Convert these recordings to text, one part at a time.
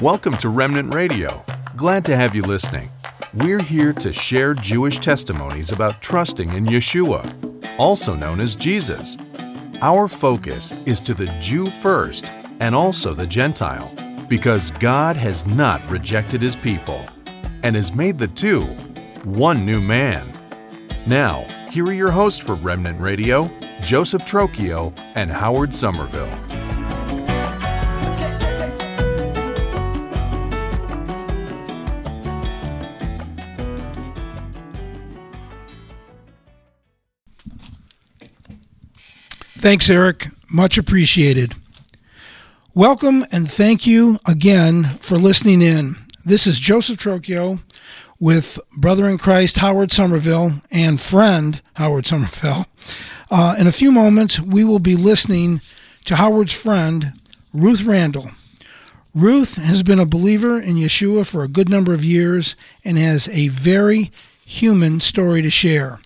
Welcome to Remnant Radio. Glad to have you listening. We're here to share Jewish testimonies about trusting in Yeshua, also known as Jesus. Our focus is to the Jew first and also the Gentile, because God has not rejected his people and has made the two one new man. Now, here are your hosts for Remnant Radio Joseph Trocchio and Howard Somerville. Thanks, Eric. Much appreciated. Welcome and thank you again for listening in. This is Joseph Trocchio with brother in Christ Howard Somerville and friend Howard Somerville. Uh, in a few moments, we will be listening to Howard's friend, Ruth Randall. Ruth has been a believer in Yeshua for a good number of years and has a very human story to share,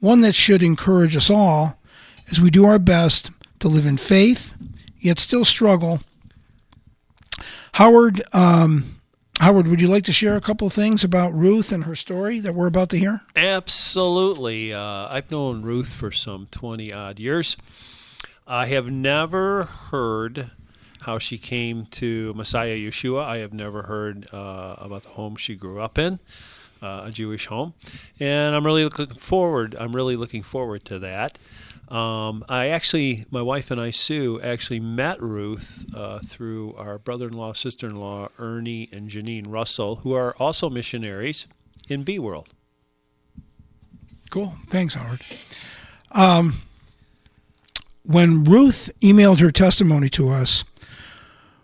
one that should encourage us all as we do our best to live in faith, yet still struggle. Howard, um, Howard, would you like to share a couple of things about Ruth and her story that we're about to hear? Absolutely. Uh, I've known Ruth for some 20 odd years. I have never heard how she came to Messiah Yeshua. I have never heard uh, about the home she grew up in, uh, a Jewish home, and I'm really looking forward. I'm really looking forward to that. Um, I actually, my wife and I, Sue, actually met Ruth uh, through our brother in law, sister in law, Ernie and Janine Russell, who are also missionaries in B World. Cool. Thanks, Howard. Um, when Ruth emailed her testimony to us,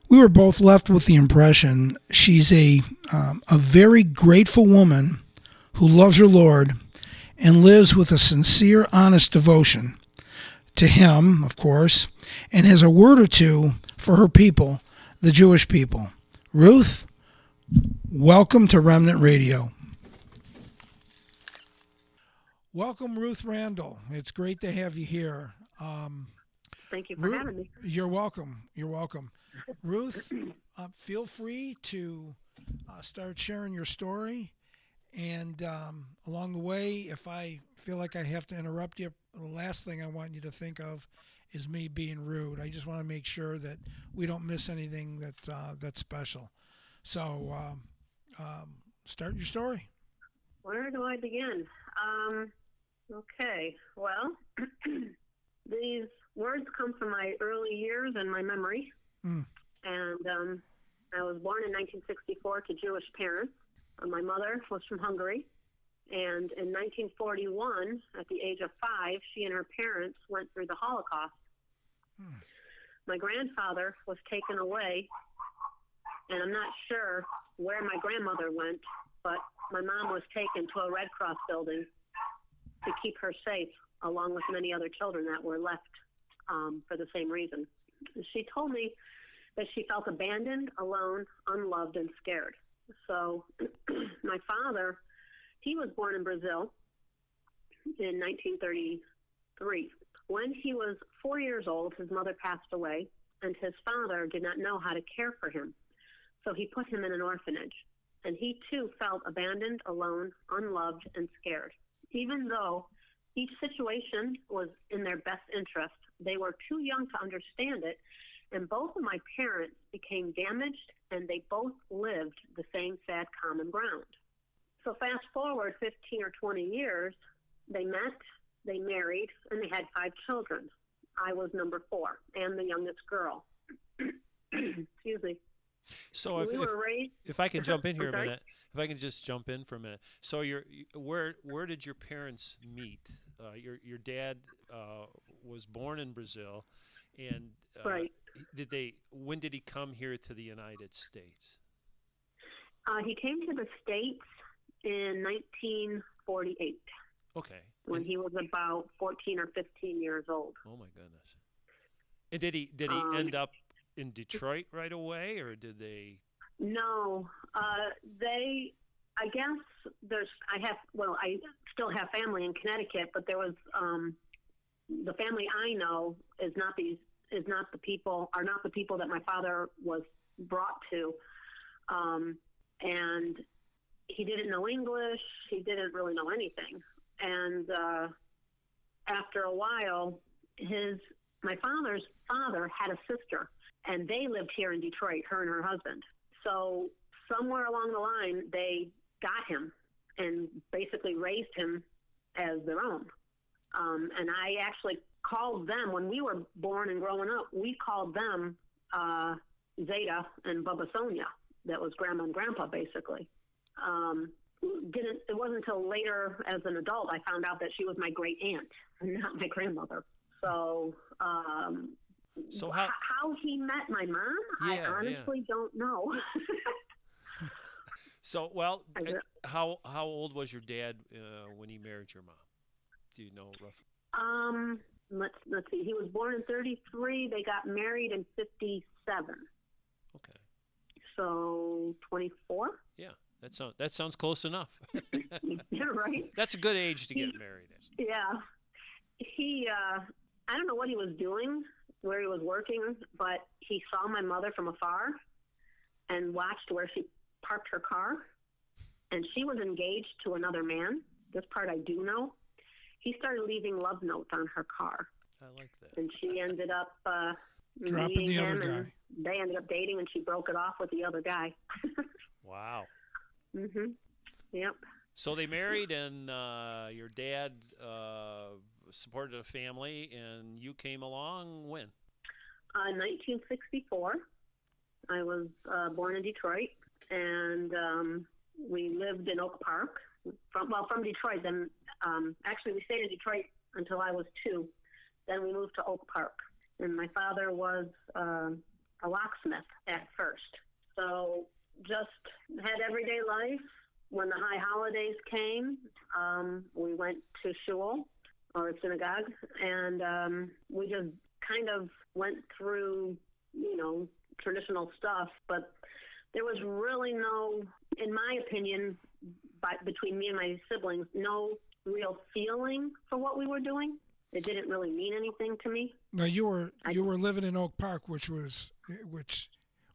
we were both left with the impression she's a um, a very grateful woman who loves her Lord and lives with a sincere, honest devotion to him, of course, and has a word or two for her people, the Jewish people. Ruth, welcome to Remnant Radio. Welcome, Ruth Randall. It's great to have you here. Um, Thank you for Ruth, having me. You're welcome. You're welcome. Ruth, uh, feel free to uh, start sharing your story. And um, along the way, if I feel like I have to interrupt you, the last thing I want you to think of is me being rude. I just want to make sure that we don't miss anything that uh, that's special. So, um, um, start your story. Where do I begin? Um, okay, well, these words come from my early years and my memory. Mm. And um, I was born in 1964 to Jewish parents. Uh, my mother was from Hungary. And in 1941, at the age of five, she and her parents went through the Holocaust. Hmm. My grandfather was taken away, and I'm not sure where my grandmother went, but my mom was taken to a Red Cross building to keep her safe, along with many other children that were left um, for the same reason. She told me that she felt abandoned, alone, unloved, and scared. So my father he was born in Brazil in 1933. When he was four years old, his mother passed away, and his father did not know how to care for him. So he put him in an orphanage. And he too felt abandoned, alone, unloved, and scared. Even though each situation was in their best interest, they were too young to understand it, and both of my parents became damaged, and they both lived the same sad common ground. So fast forward 15 or 20 years, they met, they married, and they had five children. I was number four and the youngest girl. Excuse me. So if, we if, raised. if I can jump in here a minute, if I can just jump in for a minute. So you're, where where did your parents meet? Uh, your your dad uh, was born in Brazil, and uh, Right. did they? When did he come here to the United States? Uh, he came to the States in 1948 Okay. when And- he was about 14 or 15 years old. oh my goodness. And did he did he Um, end up in Detroit right away, or did they? No, uh, they. I guess there's. I have. Well, I still have family in Connecticut, but there was. Um, the family I know is not these. Is not the people. Are not the people that my father was brought to. Um, and he didn't know English. He didn't really know anything. And uh, after a while, his my father's father had a sister, and they lived here in Detroit. Her and her husband. So somewhere along the line, they got him and basically raised him as their own. Um, and I actually called them when we were born and growing up. We called them uh, Zeta and Bubba Sonia. That was grandma and grandpa, basically. Um, didn't it wasn't until later as an adult I found out that she was my great aunt, and not my grandmother. So, um, so how, how he met my mom, I Yeah, honestly don't know. so well, I how how old was your dad uh, when he married your mom? Do you know roughly? um, let's let's see. He was born in '33. They got married in '57. Okay, So 24. yeah, that sounds that sounds close enough. yeah, right. That's a good age to get married. at. Yeah. He, uh, I don't know what he was doing, where he was working, but he saw my mother from afar and watched where she parked her car. And she was engaged to another man. This part I do know. He started leaving love notes on her car. I like that. And she ended up uh, Dropping meeting the other him, and guy. they ended up dating, and she broke it off with the other guy. Wow. Hmm Yep. So they married, and uh, your dad uh, supported a family, and you came along when? Uh, 1964. I was uh, born in Detroit, and um, we lived in Oak Park. From well, from Detroit. Then, um, actually, we stayed in Detroit until I was two. Then we moved to Oak Park, and my father was um a locksmith at first. So just had everyday life. When the high holidays came, um, we went to shul or synagogue, and um, we just kind of went through, you know, traditional stuff. But there was really no, in my opinion, by, between me and my siblings, no real feeling for what we were doing. It didn't really mean anything to me. Now you were I- you were living in Oak Park, which was which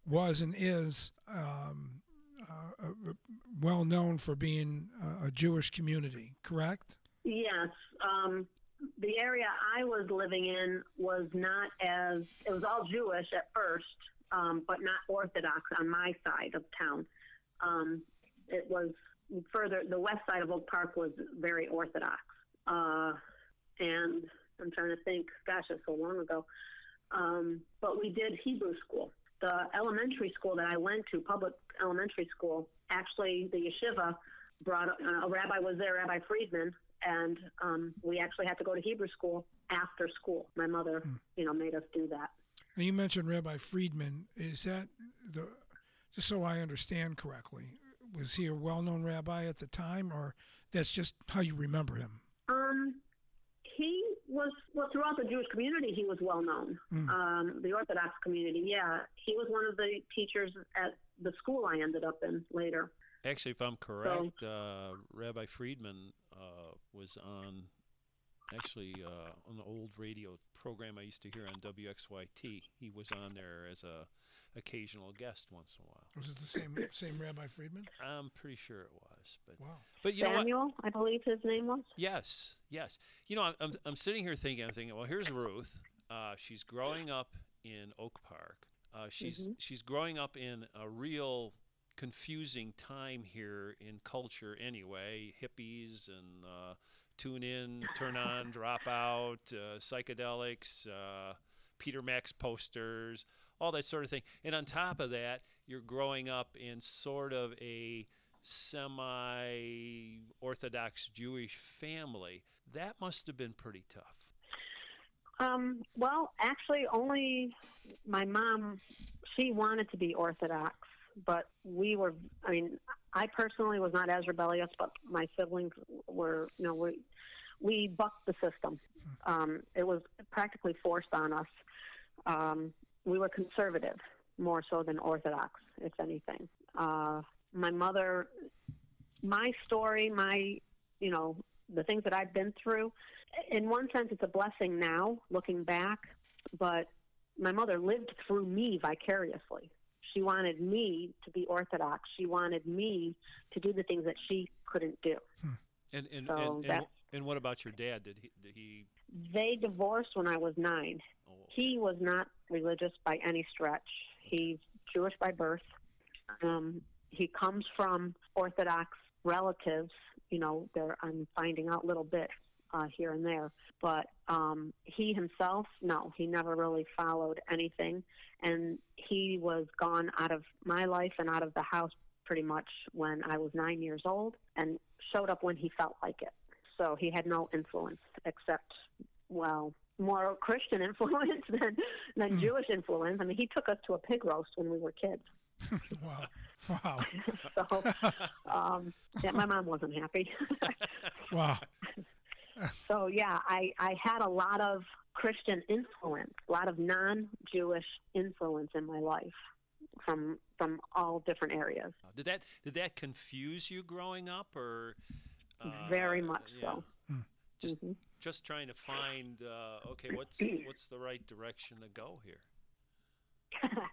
was and is um, uh, uh, well known for being a, Jewish community. Correct? Yes. Um, the area I was living in was not as, it was all Jewish at first, um, but not Orthodox on my side of town. Um, it was further, the west side of Oak Park was very Orthodox. Uh, and I'm trying to think, gosh, it's so long ago. Um, but we did Hebrew school. The elementary school that I went to, public elementary school, actually the yeshiva brought uh, a rabbi was there, Rabbi Friedman, and um, we actually had to go to Hebrew school after school. My mother, you know, made us do that. Now you mentioned Rabbi Friedman. Is that the just so I understand correctly? Was he a well-known rabbi at the time, or that's just how you remember him? Um, was well throughout the Jewish community. He was well known. Um, the Orthodox community, yeah, he was one of the teachers at the school I ended up in later. Actually, if I'm correct, uh, Rabbi Friedman uh, was on actually uh, on an old radio program I used to hear on WXYT. He was on there as a occasional guest once in a while. Was it the same same Rabbi Friedman? I'm pretty sure it was, but Wow. but you know what? Samuel, I believe his name was. Yes, yes. You know, I'm, I'm, I'm sitting here thinking, I'm thinking, well, here's Ruth. Uh, she's growing up in Oak Park. Uh, she's she's growing up in a real confusing time here in culture anyway. Hippies and uh, tune in, turn on, drop out, uh, psychedelics, uh, Peter Max posters, all that sort of thing. And on top of that, you're growing up in sort of a semi Orthodox Jewish family. That must have been pretty tough. Um, well, actually, only my mom. She wanted to be Orthodox, but we were. I mean, I personally was not as rebellious, but my siblings were. You know, we we bucked the system. Um, it was practically forced on us. Um, we were conservative more so than Orthodox, if anything. Uh, my mother, my story, my you know the things that I've been through. In one sense, it's a blessing now, looking back. But my mother lived through me vicariously. She wanted me to be Orthodox. She wanted me to do the things that she couldn't do. And and, So and, and, and what about your dad? Did he did he? They divorced when I was nine. He was not religious by any stretch. He's Jewish by birth. Um, he comes from Orthodox relatives. You know, there I'm finding out little bits uh, here and there, but um, he himself, no, he never really followed anything, and he was gone out of my life and out of the house pretty much when I was nine years old, and showed up when he felt like it. So he had no influence except, well, more Christian influence than than Jewish influence. I mean, he took us to a pig roast when we were kids. Wow. Wow. So, um, yeah, my mom wasn't happy. Wow. so yeah, I I had a lot of Christian influence, a lot of non-Jewish influence in my life from from all different areas. did that did that confuse you growing up, or uh, Very much yeah. so. Just Mhm. Just trying to find uh, okay, what's what's the right direction to go here?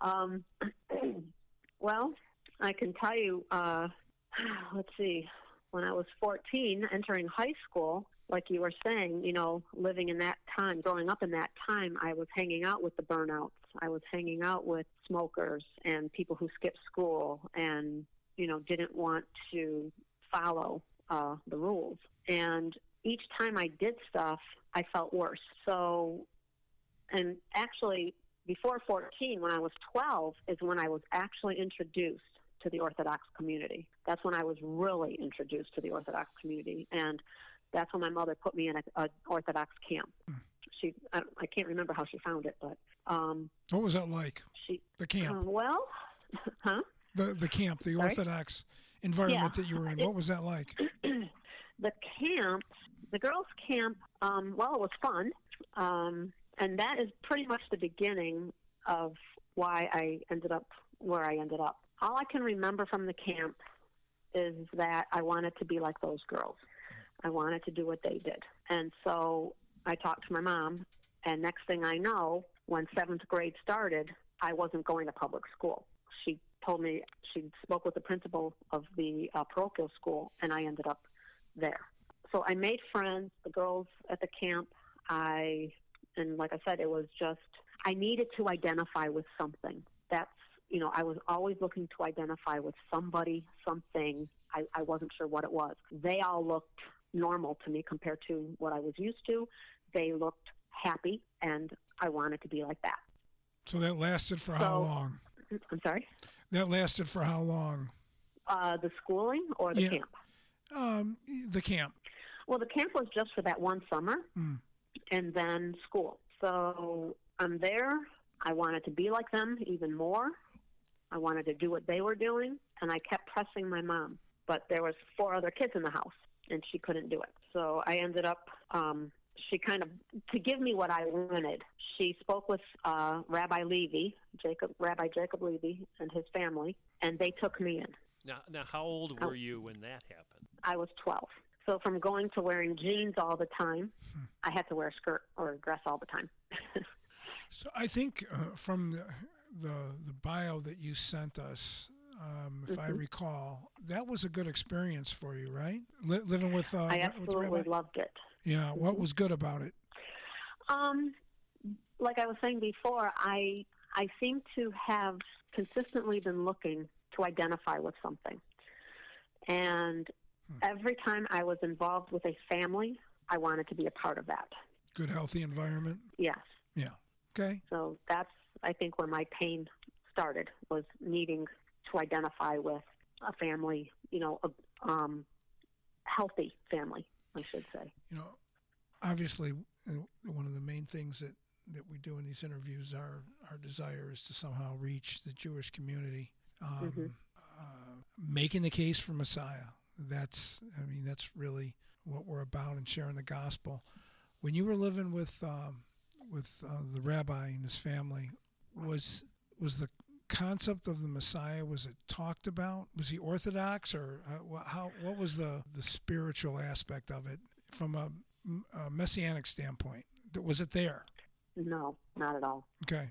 Um, well, I can tell you, uh, let's see, when I was 14, entering high school, like you were saying, you know, living in that time, growing up in that time, I was hanging out with the burnouts. I was hanging out with smokers and people who skipped school and, you know, didn't want to follow uh, the rules. And each time I did stuff, I felt worse. So, and actually, before 14, when I was 12, is when I was actually introduced to the Orthodox community. That's when I was really introduced to the Orthodox community, and that's when my mother put me in a, a Orthodox camp. She, I, I can't remember how she found it, but um, What was that like? she. The camp, Uh, well, huh? the the camp, the Sorry? Orthodox environment Yeah. that you were in. What was that like? the camp, the girls' camp, um, well, it was fun. Um, and that is pretty much the beginning of why I ended up where I ended up. All I can remember from the camp is that I wanted to be like those girls. I wanted to do what they did. And so I talked to my mom, and next thing I know, when seventh grade started, I wasn't going to public school. She told me she spoke with the principal of the uh, parochial school, and I ended up there. So I made friends, the girls at the camp. I, and like I said, it was just, I needed to identify with something. That's, you know, I was always looking to identify with somebody, something. I, I wasn't sure what it was. They all looked normal to me compared to what I was used to. They looked happy, and I wanted to be like that. So that lasted for how long? I'm sorry? That lasted for how long? Uh, the schooling or the Yeah. camp? Um, the camp. Well, the camp was just for that one summer, Mm. and then school. So I'm there. I wanted to be like them even more. I wanted to do what they were doing, and I kept pressing my mom. But there was four other kids in the house, and she couldn't do it. So I ended up. Um, she kind of to give me what I wanted. She spoke with uh, Rabbi Levy, Jacob, Rabbi Jacob Levy, and his family, and they took me in. Now, now, how old Oh. were you when that happened? I was 12. So from going to wearing jeans all the time, I had to wear a skirt or a dress all the time. So I think uh, from the, the the bio that you sent us, um, if I Mm-hmm. recall, that was a good experience for you, right? Li- living with uh, I with absolutely Rabbi. loved it. Yeah. What was good about it? Um, like I was saying before, I I seem to have consistently been looking to identify with something, and every time I was involved with a family, I wanted to be a part of that. Good, healthy environment. Yes. Yeah. Okay. So that's I think where my pain started was needing to identify with a family, you know, a um, healthy family, I should say. you know, obviously, one of the main things that, that we do in these interviews, our our desire is to somehow reach the Jewish community, um, uh, making the case for Messiah. That's, I mean, that's really what we're about in sharing the gospel. When you were living with um, with uh, the rabbi and his family, was was the concept of the Messiah was it talked about? Was he Orthodox, or uh, how? What was the the spiritual aspect of it from a, a messianic standpoint? Was it there? No, not at all. Okay.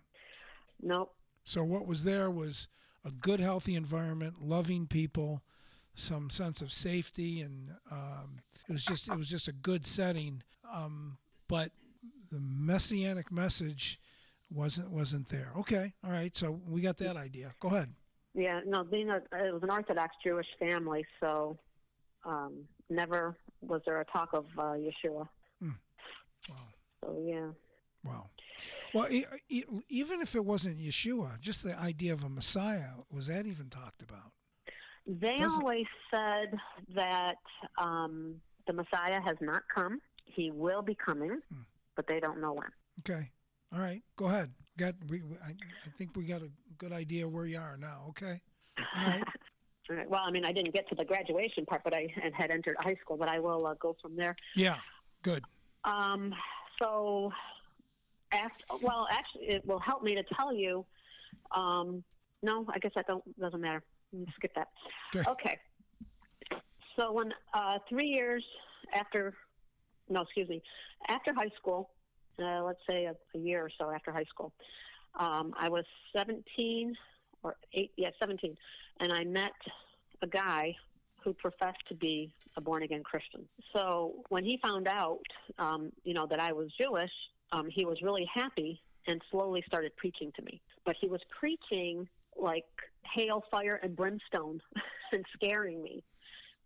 Nope. So what was there was a good, healthy environment, loving people, some sense of safety, and um, it was just it was just a good setting. Um, but the messianic message wasn't wasn't there. Okay, all right. So we got that idea. Go ahead. Yeah, no, being a it was an Orthodox Jewish family, so um, never was there a talk of uh, Yeshua. Hmm. Wow. So yeah. Wow. Well, e- e- even if it wasn't Yeshua, just the idea of a Messiah was that even talked about? They Doesn't- always said that um, the Messiah has not come. He will be coming, Hmm. but they don't know when. Okay. All right. Go ahead. Got we, we I, I think we got a good idea where you are now. Okay. All right. All right. Well, I mean, I didn't get to the graduation part, but I had had entered high school. But I will uh, go from there. Yeah. Good. Um, so, after, well, actually, it will help me to tell you. Um, no, I guess that don't doesn't matter. Skip that. Okay. Okay. So when uh, three years after, no, excuse me, after high school, uh, let's say a, a year or so after high school, um, I was 17 or eight, yeah, 17, and I met a guy who professed to be a born again Christian. So when he found out, um, you know, that I was Jewish, um, he was really happy and slowly started preaching to me. But he was preaching like hail, fire, and brimstone and scaring me.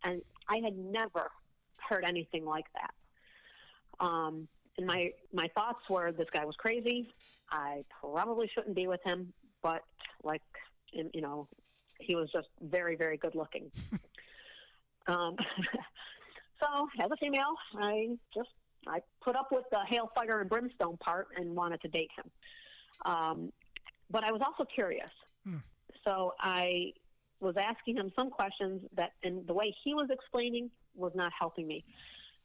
And I had never heard anything like that. Um, and my, my thoughts were this guy was crazy. I probably shouldn't be with him, but like, you know, he was just very, very good looking. um, so as a female, I just I put up with the hail, fire, and brimstone part and wanted to date him. Um, but I was also curious, so I was asking him some questions that, and the way he was explaining was not helping me.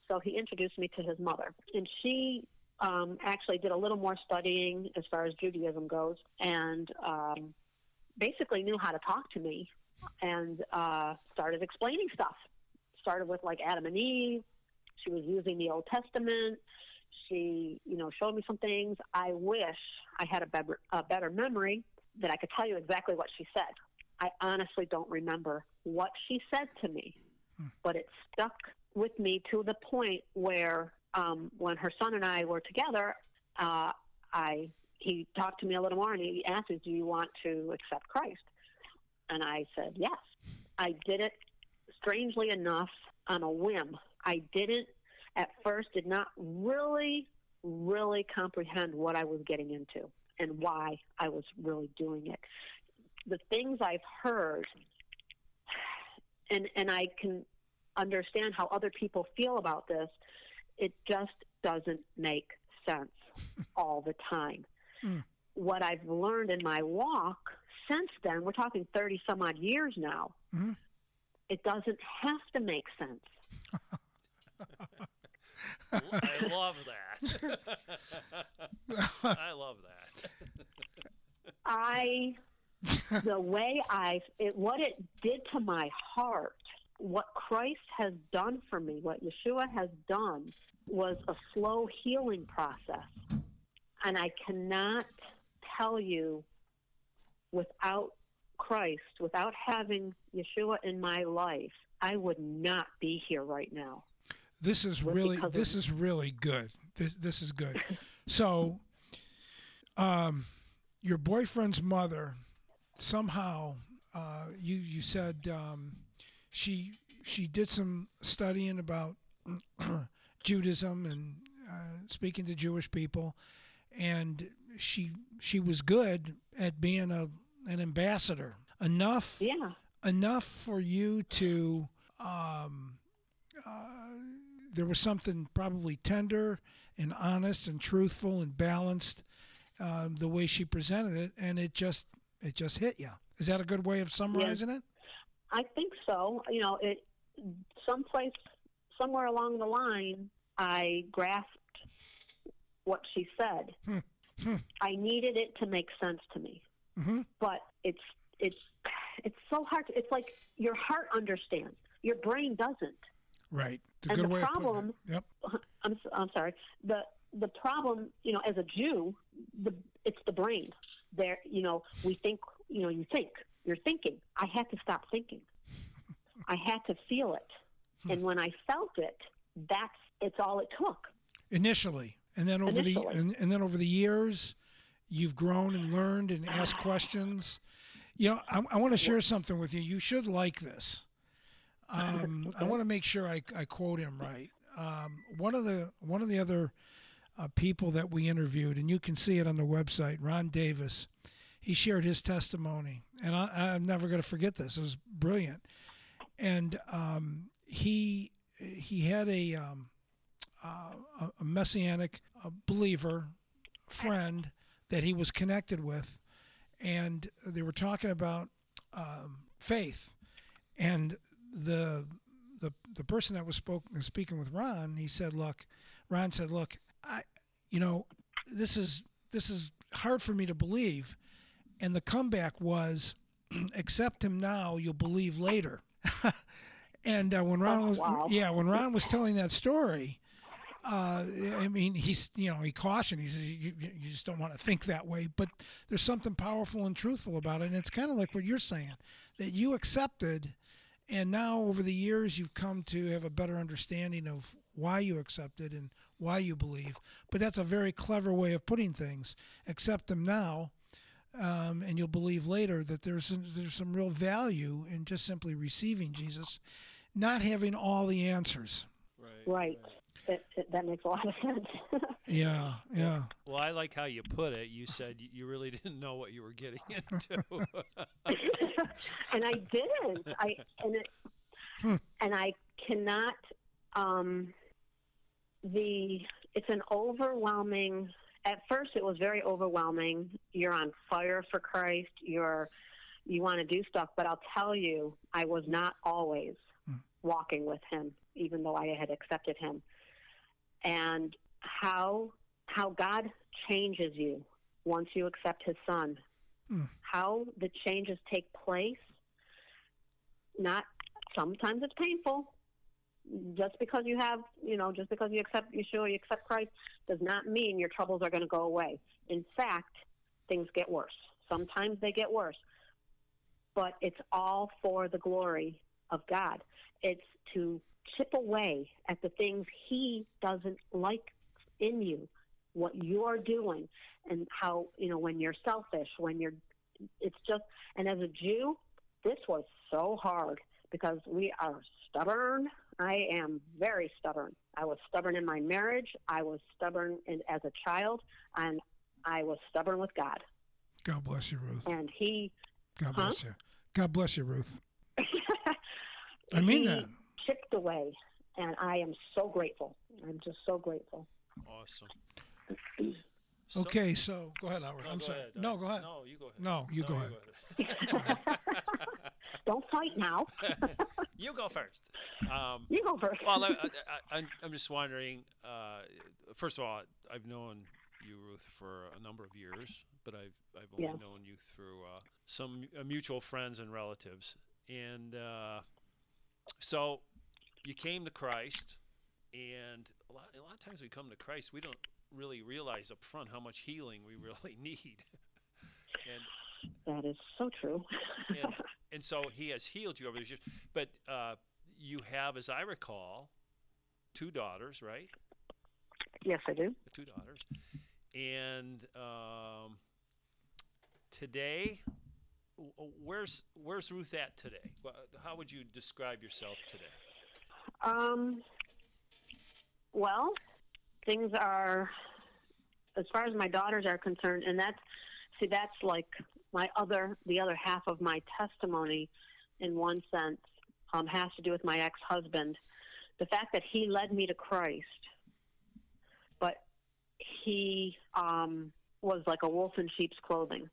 So he introduced me to his mother, and she um, actually did a little more studying as far as Judaism goes, and um, basically knew how to talk to me, and uh, started explaining stuff. Started with like Adam and Eve. She was using the Old Testament. She, you know, showed me some things. I wish I had a better, a better memory that I could tell you exactly what she said. I honestly don't remember what she said to me, but it stuck with me to the point where um, when her son and I were together, uh, I he talked to me a little more and he asked me, "Do you want to accept Christ?" And I said, "Yes." I did it strangely enough on a whim. I didn't at first did not really really comprehend what I was getting into and why I was really doing it. The things I've heard and and I can understand how other people feel about this, it just doesn't make sense all the time. Hmm. What I've learned in my walk since then, we're talking 30 some odd years now, hmm. it doesn't have to make sense. I love that. I love that. I, the way I, it, what it did to my heart, what Christ has done for me, what Yeshua has done, was a slow healing process. And I cannot tell you without Christ, without having Yeshua in my life, I would not be here right now. This is really this is really good. This this is good. So, um, your boyfriend's mother somehow uh, you you said um, she she did some studying about Judaism and uh, speaking to Jewish people, and she she was good at being a an ambassador enough Yeah. enough for you to um, uh, there was something probably tender and honest and truthful and balanced um, the way she presented it and it just it just hit you is that a good way of summarizing it I think so. You know, it someplace somewhere along the line, I grasped what she said. Hmm. Hmm. I needed it to make sense to me, mm-hmm. but it's it's it's so hard. To, it's like your heart understands, your brain doesn't. right it's a And good the way of problem- putting it yep I'm I'm sorry. The the problem, you know, as a Jew, the it's the brain. there, you know, we think, you know, you think, you're thinking. I had to stop thinking. I had to feel it. Hmm. And when I felt it, that's it's all it took. Initially, and then over Initially. the and, and then over the years, you've grown and learned and asked questions. You know, I, I want to share something with you. You should like this. Um, I want to make sure I, I quote him right. Um, one of the one of the other uh, people that we interviewed, and you can see it on the website, Ron Davis. He shared his testimony, and I, I'm never going to forget this. It was brilliant, and um, he he had a um, a, a messianic a believer friend that he was connected with, and they were talking about um, faith, and the the the person that was spoke, speaking with Ron, he said, "Look," Ron said, "Look, I, you know, this is this is hard for me to believe," and the comeback was, "Accept him now, you'll believe later." and uh, when Ron Oh, was wow. yeah, when Ron was telling that story, uh, I mean, he's you know he cautioned. He says you you just don't want to think that way, but there's something powerful and truthful about it. And it's kind of like what you're saying that you accepted, and now over the years you've come to have a better understanding of why you accepted and why you believe. But that's a very clever way of putting things. Accept them now. Um, and you'll believe later that there's some, there's some real value in just simply receiving Jesus, not having all the answers. Right. Right. It, it, that makes a lot of sense. Yeah, yeah. Well, I like how you put it. You said you really didn't know what you were getting into. and I didn't. I and it, and I cannot. Um, the it's an overwhelming. At first, it was very overwhelming. You're on fire for Christ. You're you want to do stuff, but I'll tell you, I was not always walking with Him, even though I had accepted Him. And how how God changes you once you accept His Son hmm. how the changes take place. Not sometimes it's painful. Just because you have, you know, just because you accept Yeshua, you accept Christ, does not mean your troubles are going to go away. In fact, things get worse. Sometimes they get worse, but it's all for the glory of God. It's to chip away at the things He doesn't like in you, what you're doing, and how you know when you're selfish, when you're. It's just, and as a Jew, this was so hard because we are stubborn. I am very stubborn. I was stubborn in my marriage. I was stubborn in, as a child, and I was stubborn with God. God bless you, Ruth. And He God Huh? bless you. God bless you, Ruth. I mean he that. Chipped away, and I am so grateful. I'm just so grateful. awesome. So- Okay, so go ahead, Howard. No, I'm go sorry. ahead. No, go ahead. No, you go ahead. No, you go ahead. Don't fight now. You go first. Um, you go first. well, I, I, I, I'm just wondering. Uh, first of all, I've known you, Ruth, for a number of years, but I've I've only Yeah. known you through uh, some uh, mutual friends and relatives, and uh, so you came to Christ, and a lot a lot of times we come to Christ, we don't really realize up front how much healing we really need, and that is so true. and, and so he has healed you over these years. But uh, you have, as I recall, two daughters, right? yes, I do. Two daughters, and um, today, where's where's Ruth at today? How would you describe yourself today? Um, well, things are, as far as my daughters are concerned, and that's, see, that's like my other, the other half of my testimony in one sense, um, has to do with my ex husband. The fact that he led me to Christ, but he um, was like a wolf in sheep's clothing.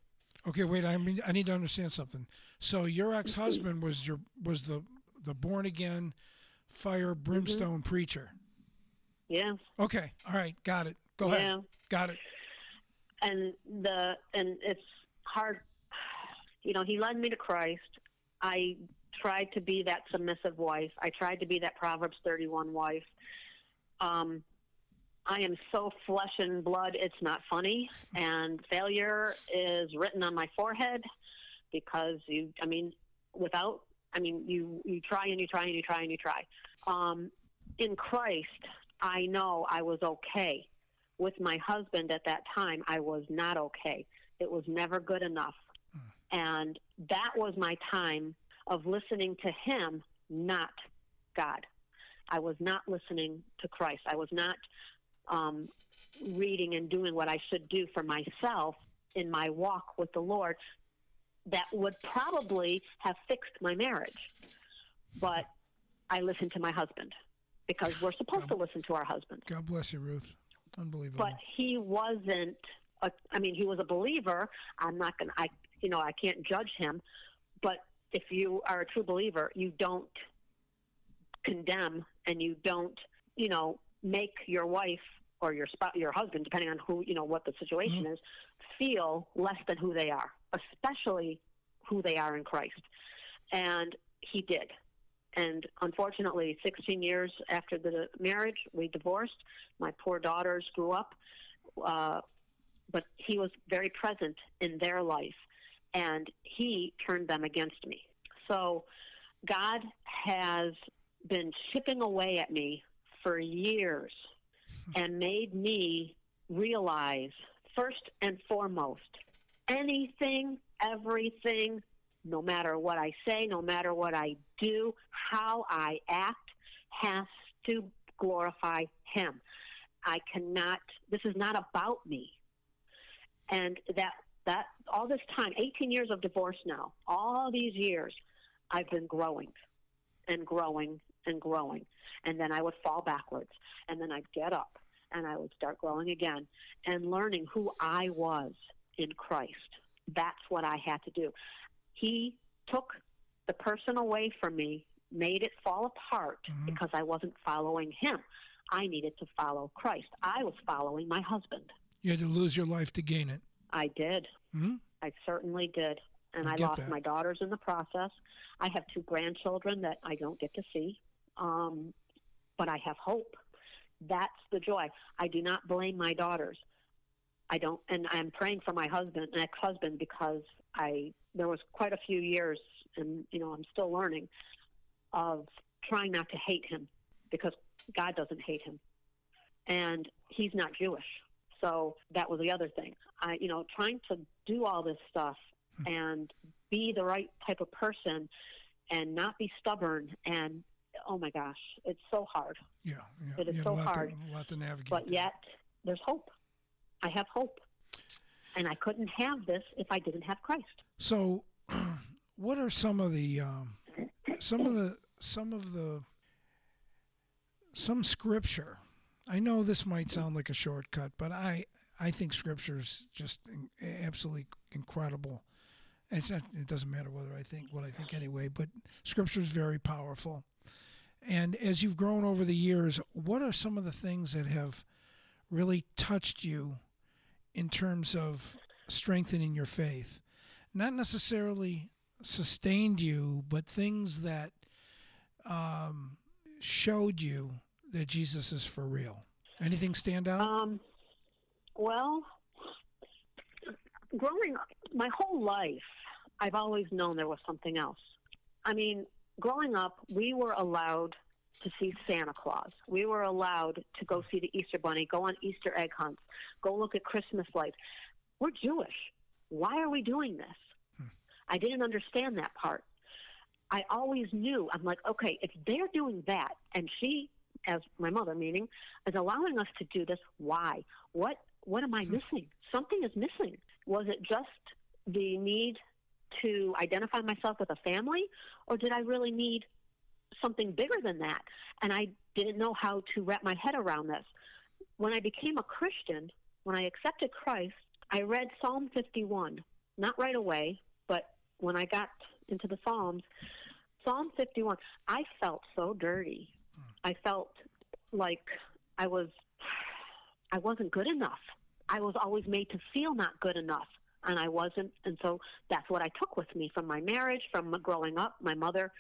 Okay, wait. I mean, I need to understand something. So your ex-husband was your was the the born again, fire brimstone preacher. Yeah. Okay, all right, got it. Go ahead. Yeah. ahead. Got it. and the and it's hard you know he led me to christ i tried to be that submissive wife i tried to be that proverbs 31 wife um I am so flesh and blood, it's not funny. And failure is written on my forehead because you, I mean, without, I mean, you, you try and you try and you try and you try. Um, in Christ, I know I was okay. With my husband at that time, I was not okay. It was never good enough. And that was my time of listening to him, not God. I was not listening to Christ. I was not um, reading and doing what I should do for myself in my walk with the Lord that would probably have fixed my marriage. But I listened to my husband because we're supposed to listen to our husbands. God bless you, Ruth. Unbelievable. But he wasn't. A, I mean, he was a believer. I'm not gonna. I you know I can't judge him. But if you are a true believer, you don't condemn and you don't you know make your wife or your spouse, your husband, depending on who you know what the situation Mhm. is, feel less than who they are, especially who they are in Christ. And he did. And unfortunately, 16 years after the marriage, we divorced. My poor daughters grew up, uh, but he was very present in their life, and he turned them against me. So God has been chipping away at me for years and made me realize, first and foremost, anything, everything, no matter what I say, no matter what I do, how I act, has to glorify Him. I cannot, this is not about me. And that, that, all this time, 18 years of divorce now, all these years, I've been growing and growing and growing. And then I would fall backwards. And then I'd get up and I would start growing again and learning who I was in Christ. That's what I had to do. He took the person away from me, made it fall apart Mhm. because I wasn't following him. I needed to follow Christ. I was following my husband. you had to lose your life to gain it. I did. hmm I certainly did. And I I, lost that. my daughters in the process. I have two grandchildren that I don't get to see. Um, but I have hope. That's the joy. I do not blame my daughters. I don't, and I'm praying for my husband, ex-husband, because I there was quite a few years, and you know I'm still learning of trying not to hate him because God doesn't hate him, and he's not Jewish. So that was the other thing. I, you know, trying to do all this stuff hmm. and be the right type of person and not be stubborn and oh my gosh, it's so hard. Yeah, yeah. It is so hard. To, a lot to navigate. But there. yet there's hope. I have hope. And I couldn't have this if I didn't have Christ. So, what are some of the um, some of the some of the some scripture? I know this might sound like a shortcut, but I I think scripture is just in, absolutely incredible. It's not, it doesn't matter whether I think what I think anyway, but scripture is very powerful. And as you've grown over the years, what are some of the things that have really touched you in terms of strengthening your faith? Not necessarily sustained you, but things that um, showed you that Jesus is for real. Anything stand out? Um, well, growing up, my whole life, I've always known there was something else. I mean, growing up, we were allowed to see Santa Claus. We were allowed to go see the Easter Bunny, go on Easter egg hunts, go look at Christmas lights. We're Jewish. Why are we doing this? Hmm. I didn't understand that part. I always knew. I'm like, okay, if they're doing that, and she, as my mother, meaning, is allowing us to do this, why? What what am I hmm. missing? Something is missing. Was it just the need to identify myself with a family, or did I really need something bigger than that? And I didn't know how to wrap my head around this. When I became a Christian, when I accepted Christ, I read Psalm 51. Not right away, but when I got into the Psalms, Psalm 51, I felt so dirty. I felt like I was I wasn't good enough. I was always made to feel not good enough, and I wasn't. And so that's what I took with me from my marriage, from growing up. My mother,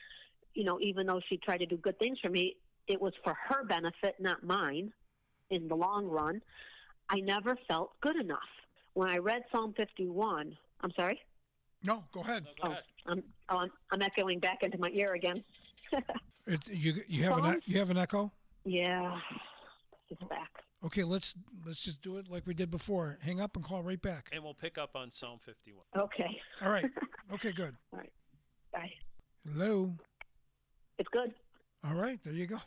you know, even though she tried to do good things for me, it was for her benefit, not mine. in the long run, I never felt good enough. When I read Psalm 51, I'm sorry? No, go ahead. Go ahead. Oh, I'm, oh, I'm, I'm echoing back into my ear again. It, you you have an e- you have an echo. yeah, it's oh, back. Okay, let's let's just do it like we did before. Hang up and call right back. And we'll pick up on Psalm 51. Okay. All right. Okay, good. All right. Bye. Hello. It's good. All right, there you go.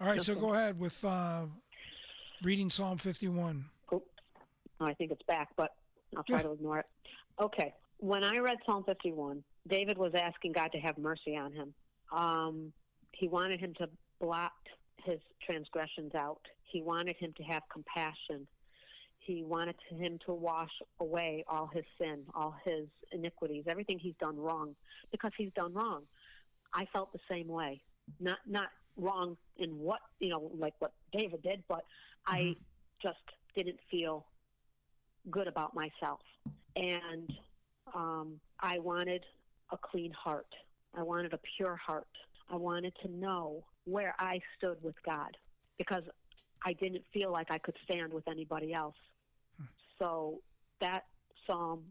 All right, so Okay. go ahead with uh, reading Psalm 51. Oh, I think it's back, but I'll try Yeah. to ignore it. Okay. When I read Psalm 51, David was asking God to have mercy on him. Um, he wanted him to blot his transgressions out. He wanted him to have compassion. He wanted him to wash away all his sin, all his iniquities, everything he's done wrong, because he's done wrong. I felt the same way. Not not wrong in what you know, like what David did, but I just didn't feel good about myself, and um, I wanted a clean heart. I wanted a pure heart. I wanted to know where I stood with God because I didn't feel like I could stand with anybody else. So that psalm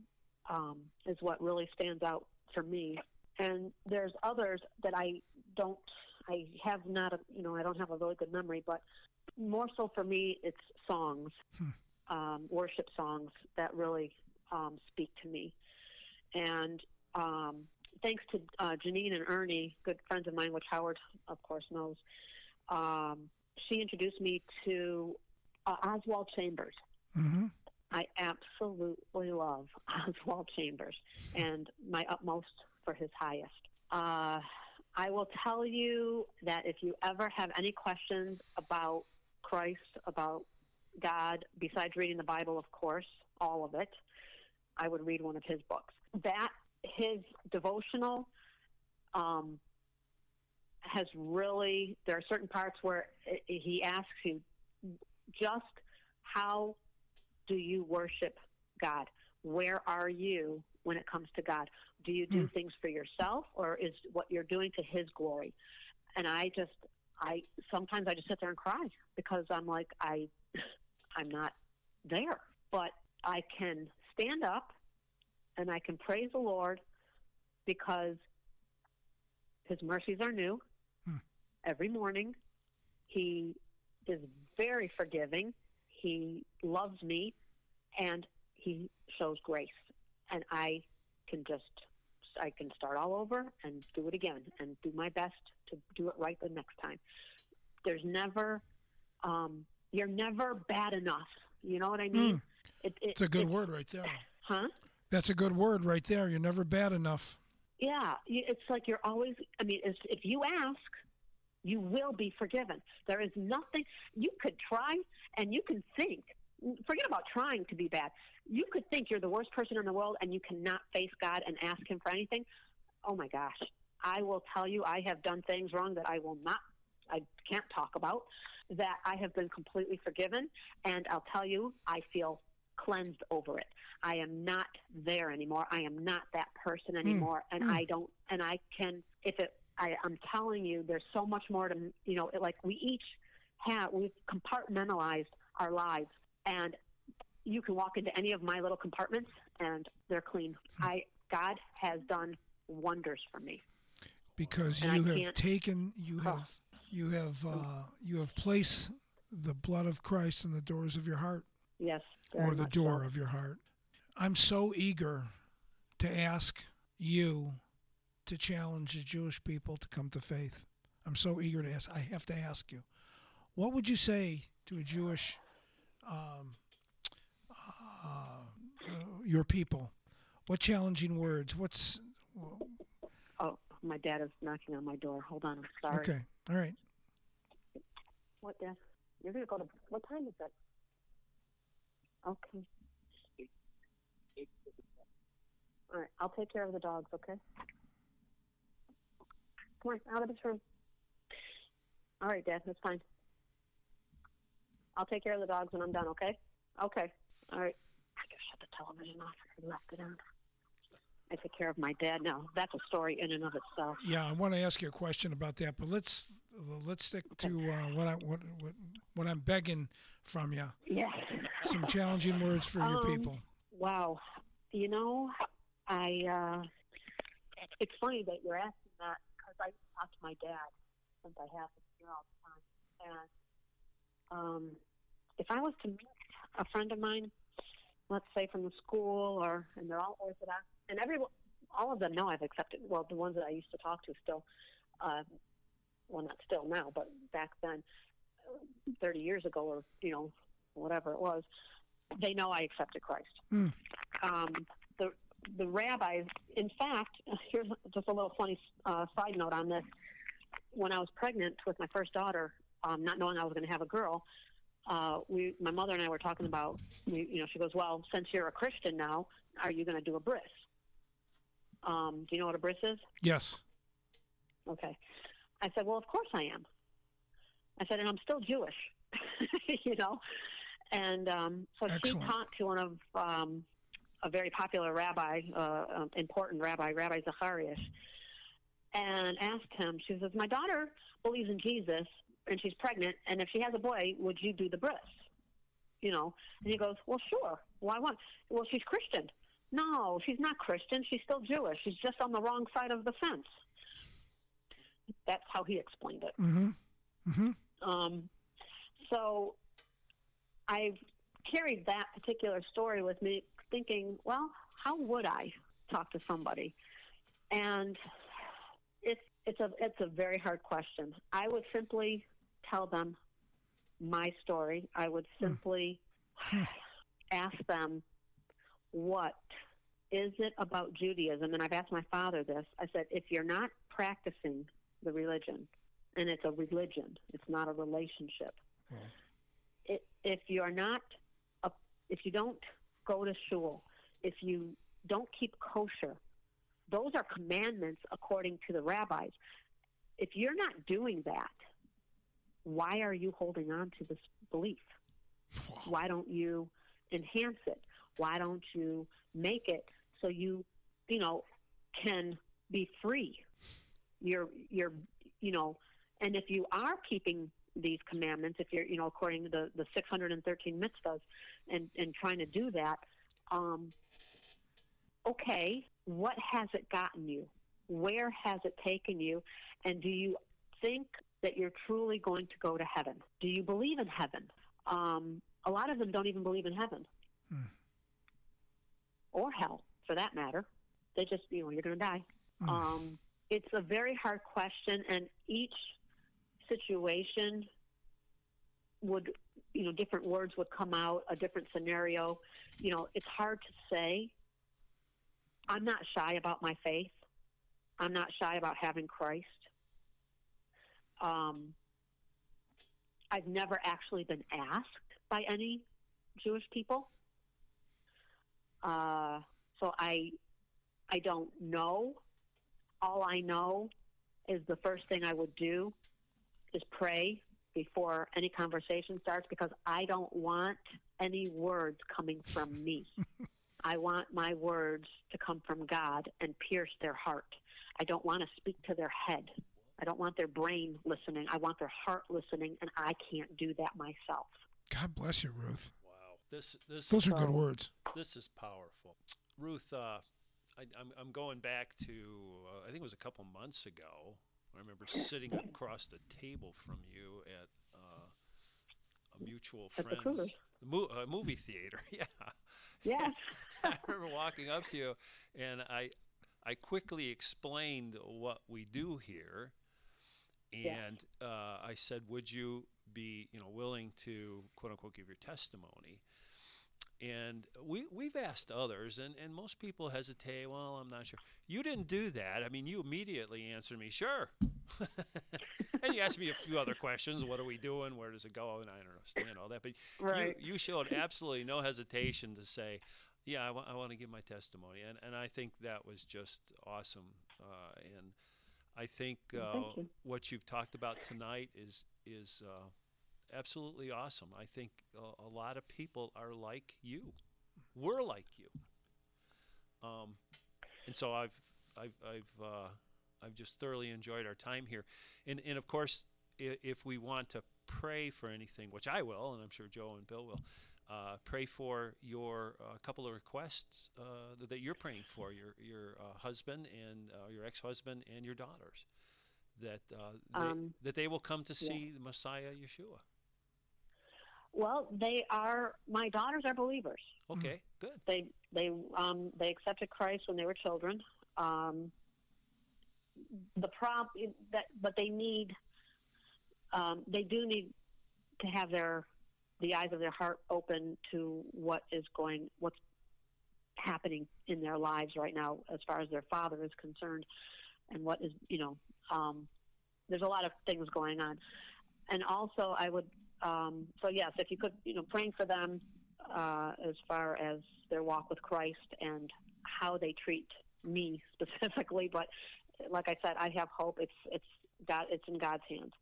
um, is what really stands out for me. And there's others that I don't, I have not, a, you know, I don't have a really good memory, but more so for me, it's songs, um, worship songs that really um, speak to me. And um, thanks to uh, Janine and Ernie, good friends of mine, which Howard, of course, knows, um, she introduced me to uh, Oswald Chambers. Mm-hmm. I absolutely love Oswald Chambers and my utmost for his highest. Uh, I will tell you that if you ever have any questions about Christ, about God, besides reading the Bible, of course, all of it, I would read one of his books. That, his devotional, um, has really, there are certain parts where i- he asks you just how do you worship God? Where are you when it comes to God? Do you do hmm. things for yourself or is what you're doing to his glory? And I just I sometimes I just sit there and cry because I'm like I I'm not there. But I can stand up and I can praise the Lord because his mercies are new hmm. every morning. He is very forgiving. He loves me and he shows grace. And I can just I can start all over and do it again and do my best to do it right the next time. There's never um you're never bad enough. You know what I mean? It, it, It's a good it's- word right there. Huh? That's a good word right there. You're never bad enough. Yeah, it's like you're always. I mean, if you ask, you will be forgiven. There is nothing you could try, and you can think. Forget about trying to be bad. You could think you're the worst person in the world, and you cannot face God and ask Him for anything. Oh my gosh! I will tell you, I have done things wrong that I will not. I can't talk about. That I have been completely forgiven, and I'll tell you, I feel cleansed over it. I am not there anymore. I am not that person hmm. anymore, and hmm. I don't. And I can, if it, I, I'm telling you, there's so much more to, you know, like we each have, we've compartmentalized our lives, and you can walk into any of my little compartments, and they're clean. I, God has done wonders for me. because And I you have taken you have you have uh, you have placed the blood of Christ in the doors of your heart Yes, or the door so. of your heart. I'm so eager to ask you to challenge the Jewish people to come to faith. I'm so eager to ask. I have to ask you, what would you say to a Jewish, um, uh, your people? What challenging words? What's Oh, my dad is knocking on my door. Hold on, I'm sorry. okay? All right. What, Dad? You're gonna go to what time is it? Okay. All right, I'll take care of the dogs. Okay. Come on, out of this room. All right, Dad, that's fine. I'll take care of the dogs when I'm done. Okay. Okay. All right. I can shut the television off. I left it on. I take care of my dad now. That's a story in and of itself. Yeah, I want to ask you a question about that, but let's let's stick to uh, what I what, what what I'm begging from you. Yes. Some challenging words for your Um, people. Wow. You know, I. Uh, it's funny that you're asking that because I talk to my dad since I have him here all the time, and um, if I was to meet a friend of mine, let's say from the school, or and they're all Orthodox, and everyone, all of them know I've accepted. Well, the ones that I used to talk to still, uh, well, not still now, but back then, uh, 30 years ago, or you know, whatever it was, they know I accepted Christ. Mm. Um, the the rabbis, in fact, here's just a little funny uh, side note on this. When I was pregnant with my first daughter, um, not knowing I was going to have a girl, uh, we, my mother and I were talking about, we, you know, she goes, "Well, since you're a Christian now, are you going to do a bris?" Um, do you know what a bris is? Yes. Okay. I said, well, of course I am. I said, and I'm still Jewish, you know. And um, so Excellent. she talked to one of um, a very popular rabbi, uh, um, important rabbi, Rabbi Zacharias, and asked him. She says, "My daughter believes in Jesus, and she's pregnant, and if she has a boy, would you do the bris?" You know. And he goes, "Well, sure. Why not? Well, she's Christian." No, she's not Christian. She's still Jewish. She's just on the wrong side of the fence. That's how he explained it. Mm-hmm. Mm-hmm. Um, so I've carried that particular story with me, thinking, well, how would I talk to somebody? And it's it's a it's a very hard question. I would simply tell them my story. I would hmm. simply ask them what is it about Judaism? And I've asked my father this. I said, if you're not practicing the religion, and it's a religion, it's not a relationship. Hmm. It, if you're not, a, if you don't go to shul, if you don't keep kosher, those are commandments according to the rabbis. If you're not doing that, why are you holding on to this belief? Why don't you enhance it? Why don't you make it so you, you know, can be free? You're, you're, you know, and if you are keeping these commandments, if you're, you know, according to the, the 613 mitzvahs and, and trying to do that, um, okay, what has it gotten you? Where has it taken you? And do you think that you're truly going to go to heaven? Do you believe in heaven? Um, a lot of them don't even believe in heaven or hell, for that matter. They just, you know, you're going to die. Um, it's a very hard question, and each situation would, you know, different words would come out, a different scenario. You know, it's hard to say. I'm not shy about my faith. I'm not shy about having Christ. Um, I've never actually been asked by any Jewish people. Uh, so I, I don't know. All I know is the first thing I would do is pray before any conversation starts because I don't want any words coming from me. I want my words to come from God and pierce their heart. I don't want to speak to their head. I don't want their brain listening. I want their heart listening, and I can't do that myself. God bless you, Ruth. Wow, this this Those are good words. this is powerful, Ruth. Uh, I, I'm I'm going back to uh, I think it was a couple months ago. I remember sitting across the table from you at uh, a mutual At the friend's the mo- uh, movie theater. Yeah, Yes. I remember walking up to you, and I I quickly explained what we do here, and uh, I said, "Would you be you know willing to quote unquote give your testimony?" And we we've asked others, and, and most people hesitate. Well, I'm not sure. You didn't do that. I mean, you immediately answered me, "Sure." and you asked me a few other questions. What are we doing? Where does it go? And I don't understand all that. But Right. you, you showed absolutely no hesitation to say, yeah, I want to give my testimony. And, and I think that was just awesome. Uh, and I think uh, you. what you've talked about tonight is, is uh, absolutely awesome. I think a, a lot of people are like you. We're like you. Um, and so I've, I've, I've, uh, I've just thoroughly enjoyed our time here. And, and of course, if, if we want to pray for anything, which I will, and I'm sure Joe and Bill will, uh, pray for your uh, couple of requests uh, that you're praying for your your uh, husband and uh, your ex-husband and your daughters, that uh, they, Um, that they will come to see the Messiah Yeshua. Well, they are. My daughters are believers. Okay, good. They they um, they accepted Christ when they were children. Um, the problem that, but they need. Um, they do need to have their the eyes of their heart open to what is going, what's happening in their lives right now, as far as their father is concerned, and what is you know. Um, there's a lot of things going on, and also I would. Um, so yes, if you could, you know, praying for them uh, as far as their walk with Christ and how they treat me specifically. But like I said, I have hope. It's it's God. It's in God's hands.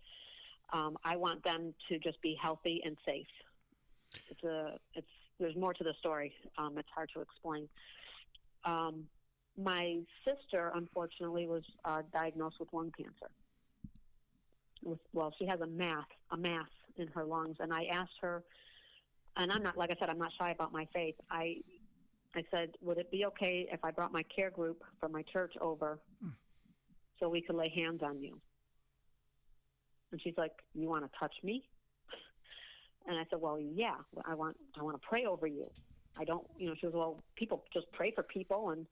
Um, I want them to just be healthy and safe. It's a it's there's more to the story. Um, it's hard to explain. Um, my sister, unfortunately, was uh, diagnosed with lung cancer. With, well, she has a mass a mass in her lungs, and I asked her, and I'm not like I said, I'm not shy about my faith. I I said, would it be okay if I brought my care group from my church over, so we could lay hands on you? And she's like, you want to touch me? And I said, well, yeah, I want I want to pray over you. I don't, you know, she goes, well, people just pray for people, and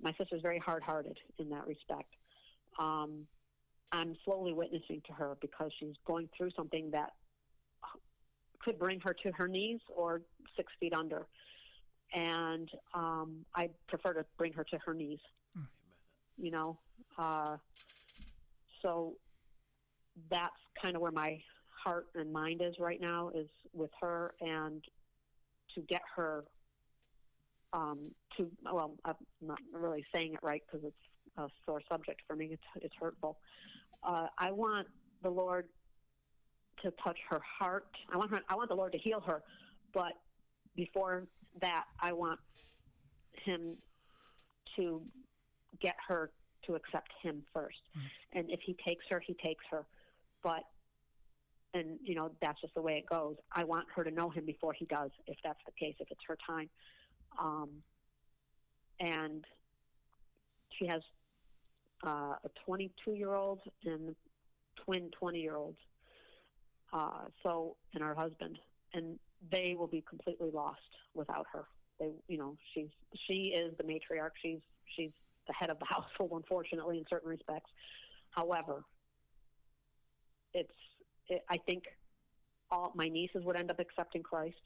my sister's very hard-hearted in that respect. Um, I'm slowly witnessing to her because she's going through something that could bring her to her knees or six feet under. And um, I prefer to bring her to her knees. You know, uh, so that's kind of where my heart and mind is right now is with her and to get her um, to well i'm not really saying it right because it's a sore subject for me. It's, it's hurtful. Uh, i want the lord to touch her heart. I want her i want the lord to heal her. But before that i want him to get her to accept him 1st and if he takes her he takes her. But and you know that's just the way it goes. I want her to know him before he does, if that's the case, if it's her time. Um, and she has uh, a 22 year old and twin 20 year olds. Uh, so and her husband, and they will be completely lost without her. They, you know, she's she is the matriarch. She's she's the head of the household, unfortunately, in certain respects. However, it's it, I think all my nieces would end up accepting Christ.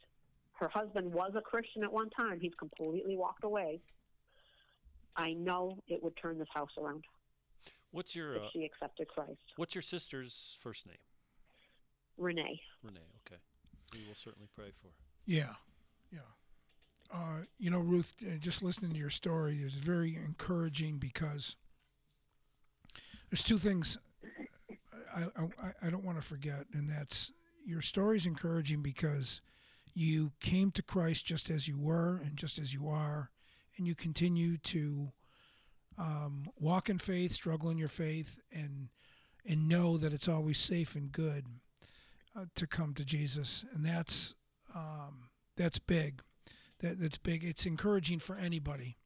Her husband was a Christian at one time. He's completely walked away. I know it would turn this house around What's your if uh, she accepted Christ. What's your sister's first name? Renee. Renee. Okay, we will certainly pray for. her. Yeah, yeah. Uh, you know, Ruth, uh, just listening to your story is very encouraging because there's two things I, I, I don't want to forget, and that's your story is encouraging because you came to Christ just as you were and just as you are, and you continue to um, walk in faith, struggle in your faith, and and know that it's always safe and good uh, to come to Jesus, and that's um, that's big. That that's big. It's encouraging for anybody,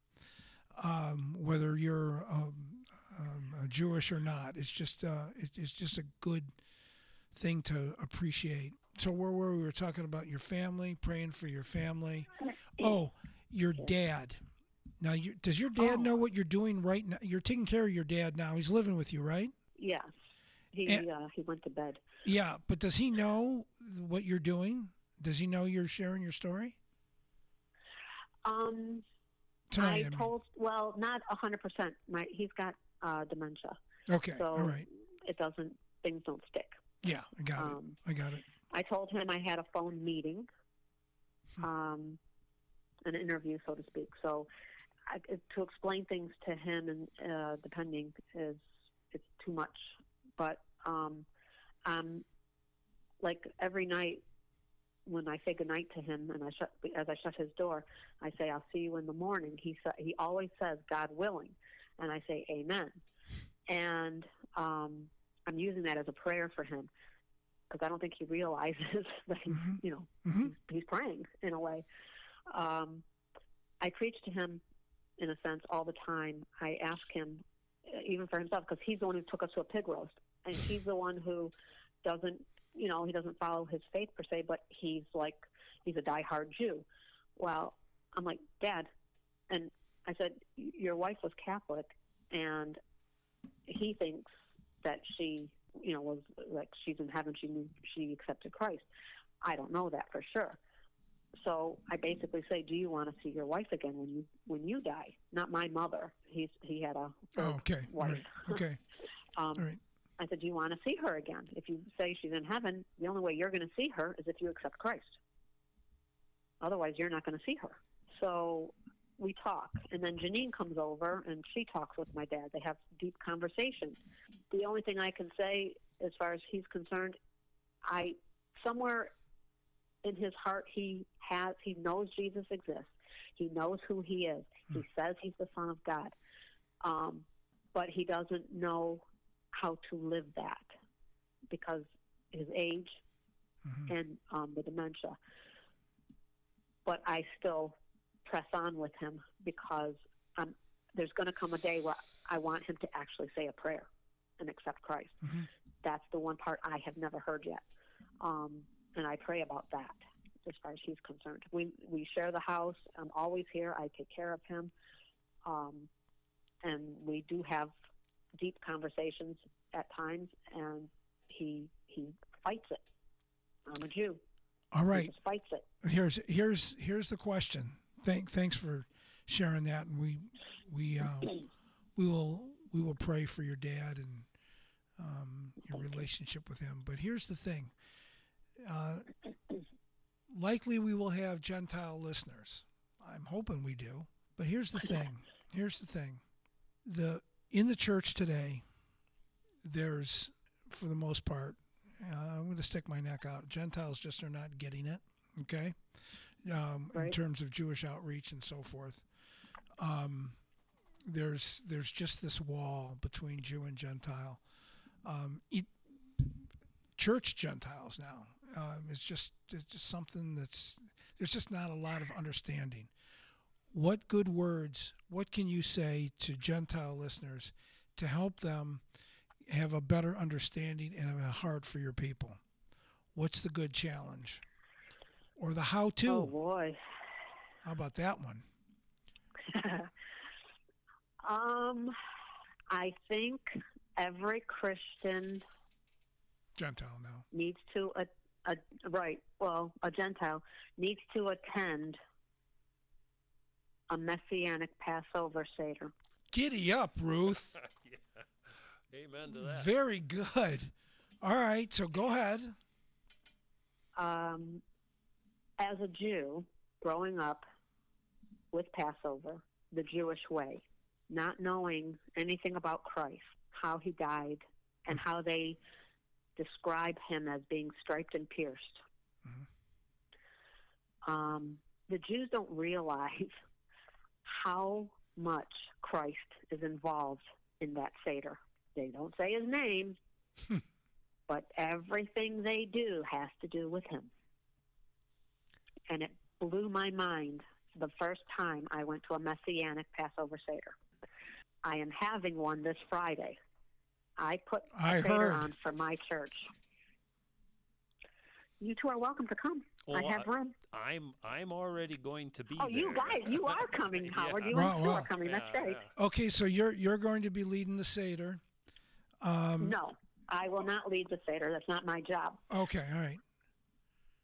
um, whether you're um, uh, Jewish or not. It's just uh, it, it's just a good thing to appreciate. So where were we? we were talking about your family, praying for your family. Oh, your dad. Now, you, does your dad Oh. know what you're doing right now? You're taking care of your dad now. He's living with you, right? Yes. He And- uh, he went to bed. Yeah, but does he know what you're doing? Does he know you're sharing your story Um, tonight? I I mean. told well, not a hundred percent. My he's got uh, dementia, Okay, so all right. it doesn't things don't stick. Yeah, I got um, it. I got it. I told him I had a phone meeting, um, an interview, so to speak. So I, to explain things to him and uh, depending is it's too much. But um, um, like every night when I say goodnight to him and I shut as I shut his door, I say I'll see you in the morning. He sa- he always says God willing, and I say Amen. And um, I'm using that as a prayer for him. because I don't think he realizes that he's, you know, Mhm. he's, he's praying in a way. Um, I preach to him in a sense all the time. I ask him, uh, even for himself, because he's the one who took us to a pig roast, and he's the one who doesn't, you know, he doesn't follow his faith per se, but he's like he's a diehard Jew. Well, I'm like, Dad, and I said, your wife was Catholic, and he thinks that she, you know, was like she's in heaven. She knew she accepted Christ. I don't know that for sure. So I basically say, do you want to see your wife again when you when you die? Not my mother. He's he had a Oh, okay. All wife. right. Okay. Um, All right. I said, do you want to see her again? If you say she's in heaven, the only way you're going to see her is if you accept Christ. Otherwise, you're not going to see her. So we talk, and then Janine comes over and she talks with my dad. They have deep conversations. The only thing I can say, as far as he's concerned, I somewhere in his heart he has he knows Jesus exists. He knows who he is. He says he's the Son of God, um, but he doesn't know how to live that because his age and um, the dementia. But I still press on with him because um, there's going to come a day where I want him to actually say a prayer and accept Christ. That's the one part I have never heard yet, um, and I pray about that as far as he's concerned. We we share the house. I'm always here. I take care of him, um, and we do have deep conversations at times, and he he fights it. I'm a Jew. All He just fights it. Here's here's here's the question. Thank thanks for sharing that, and we we uh, we will we will pray for your dad and um, your relationship with him. But here's the thing. Uh, likely we will have Gentile listeners. I'm hoping we do. But here's the thing. Here's the thing. The in the church today, there's for the most part, uh, I'm going to stick my neck out. Gentiles just are not getting it. Okay, um, in terms of Jewish outreach and so forth. Um, there's there's just this wall between Jew and Gentile. Um, it, church Gentiles now. Um, it's just it's just something that's there's just not a lot of understanding. What good words? What can you say to Gentile listeners to help them have a better understanding and a heart for your people? What's the good challenge? Or the how to? Oh boy. How about that one? Um, I think every Christian Gentile now. needs to a, a right. Well, a Gentile needs to attend a messianic Passover Seder. Giddy up, Ruth. Amen to that. Very good. All right, so go ahead. Um, as a Jew, growing up with Passover, the Jewish way, not knowing anything about Christ, how he died, and how they describe him as being striped and pierced. Um, the Jews don't realize how much Christ is involved in that Seder. They don't say his name, but everything they do has to do with him. And it blew my mind the first time I went to a Messianic Passover Seder. I am having one this Friday. I put a I Seder heard. on for my church. You two are welcome to come. I have room. I'm I'm already going to be Oh, you guys, you are coming, Howard. You Wow, and Sue wow. are coming. That's Yeah, great. yeah. Okay, so you're you're going to be leading the Seder. Um, No, I will not lead the Seder. That's not my job. Okay, all right.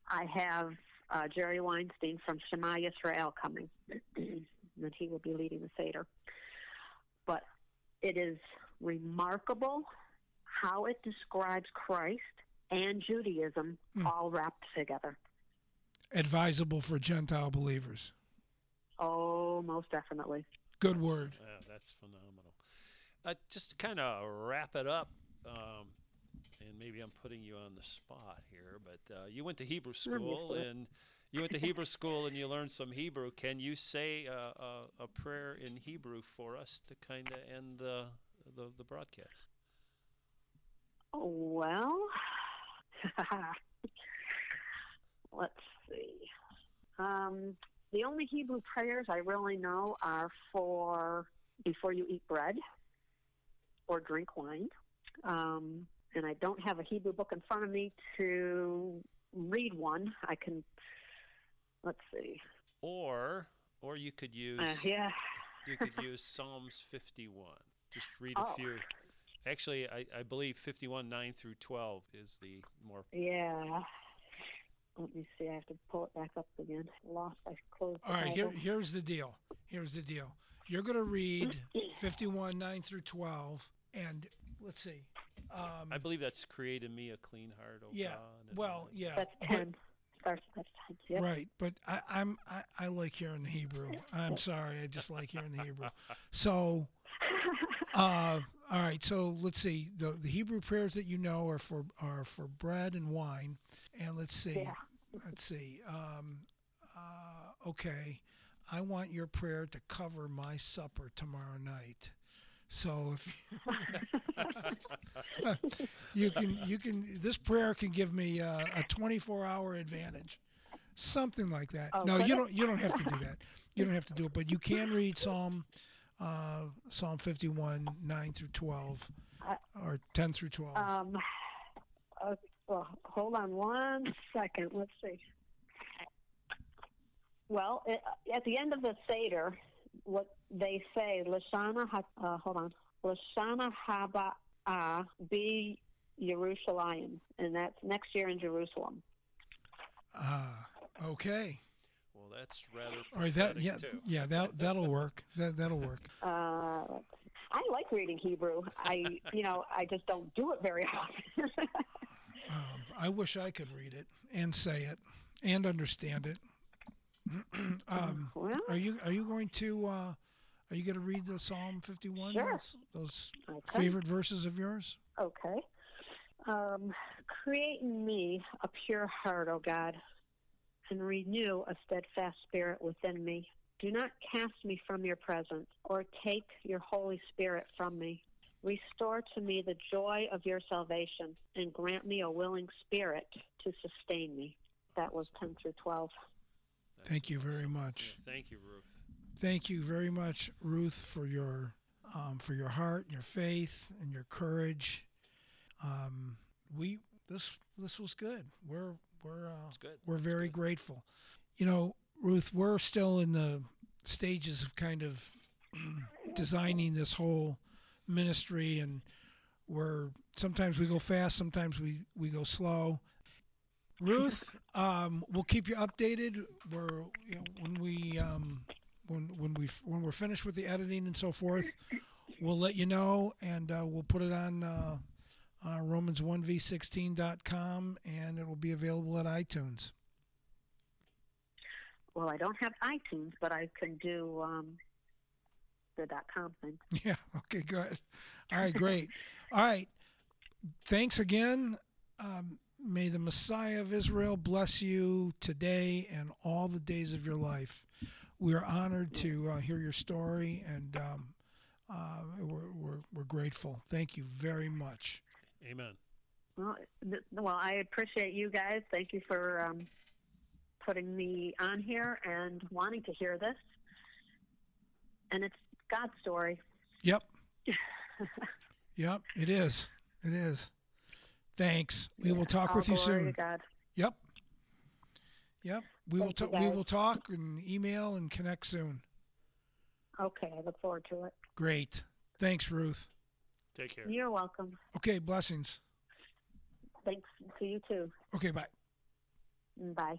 I have uh, Jerry Weinstein from Shema Yisrael coming, and he will be leading the Seder. But it is remarkable how it describes Christ and Judaism all wrapped together. Advisable for Gentile believers. Oh, most definitely. Good word. Yeah, that's phenomenal. Uh, just to kind of wrap it up, um, and maybe I'm putting you on the spot here, but uh, you went to Hebrew school and you went to Hebrew school and you learned some Hebrew. Can you say uh, a, a prayer in Hebrew for us to kind of end the, the the broadcast? Oh, well, Let's see. Um, the only Hebrew prayers I really know are for before you eat bread or drink wine. Um, and I don't have a Hebrew book in front of me to read one. I can, let's see. Or, or you could use Uh, yeah. you could use Psalms 51. Just read a Oh. few. Actually, I, I believe 51 9 through 12 is the more. Yeah. Let me see. I have to pull it back up again. Lost. I closed. the All right, here, here's the deal. Here's the deal. You're going to read 51, 9 through 12. And let's see. I believe that's created me a clean heart, oh Yeah. God. and- Well, yeah. That's but- ten. Starts. That's ten. Yep. Right, but I, I'm I, I like hearing the Hebrew. I'm sorry, I just like hearing the Hebrew. So, uh, all right. So let's see. The the Hebrew prayers that you know are for are for bread and wine, and let's see. Yeah. Let's see. Um, uh, okay, I want your prayer to cover my supper tomorrow night. So if you can, you can. This prayer can give me uh, a 24-hour advantage, something like that. Oh, no, you don't. You don't have to do that. You don't have to do it. But you can read Psalm, uh, Psalm 51, 9 through 12, or 10 through 12. Um. Uh, well, hold on one second. Let's see. Well, it, at the end of the Seder, what they say, Lashana, ha- uh, hold on, Lashana Haba be Jerusalem, and that's next year in Jerusalem. Ah, okay. Well, that's rather. All right. that yeah, too. yeah that that'll work. That that'll work. Uh, I like reading Hebrew. I, you know, I just don't do it very often. I wish I could read it and say it and understand it. um, well, are you are you going to uh, are you going to read the Psalm 51? Sure. Those, those Okay. favorite verses of yours? Okay. Um, create in me a pure heart, O God, and renew a steadfast spirit within me. Do not cast me from your presence or take your Holy Spirit from me. Restore to me the joy of your salvation and grant me a willing spirit to sustain me. That was 10 through 12. That's Thank you very awesome. much. Yeah, thank you, Ruth. Thank you very much, Ruth, for your um, for your heart, your faith, and your courage. Um, we this this was good. We're we're uh, we're very grateful. You know, Ruth, we're still in the stages of kind of designing this whole ministry, and we're sometimes we go fast, sometimes we we go slow. Ruth, um, we'll keep you updated. We're you know, when we um, when when we when we're finished with the editing and so forth, we'll let you know, and uh, we'll put it on uh, uh, Romans1v16.com, and it will be available at iTunes. Well, I don't have iTunes, but I can do um, the dot com thing. Yeah. Okay. Good. All right. Great. All right. Thanks again. Um, may the Messiah of Israel bless you today and all the days of your life. We are honored to uh, hear your story, and um, uh, we're, we're we're grateful. Thank you very much. Amen. Well, th- well, I appreciate you guys. Thank you for um, putting me on here and wanting to hear this. And it's God's story. Yep. yep. It is. It is. Thanks. We will talk with you soon. God. Yep. Yep. We will. Thank you, ta- we will talk and email and connect soon. Okay, I look forward to it. Great. Thanks, Ruth. Take care. You're welcome. Okay. Blessings. Thanks to you too. Okay. Bye. Bye.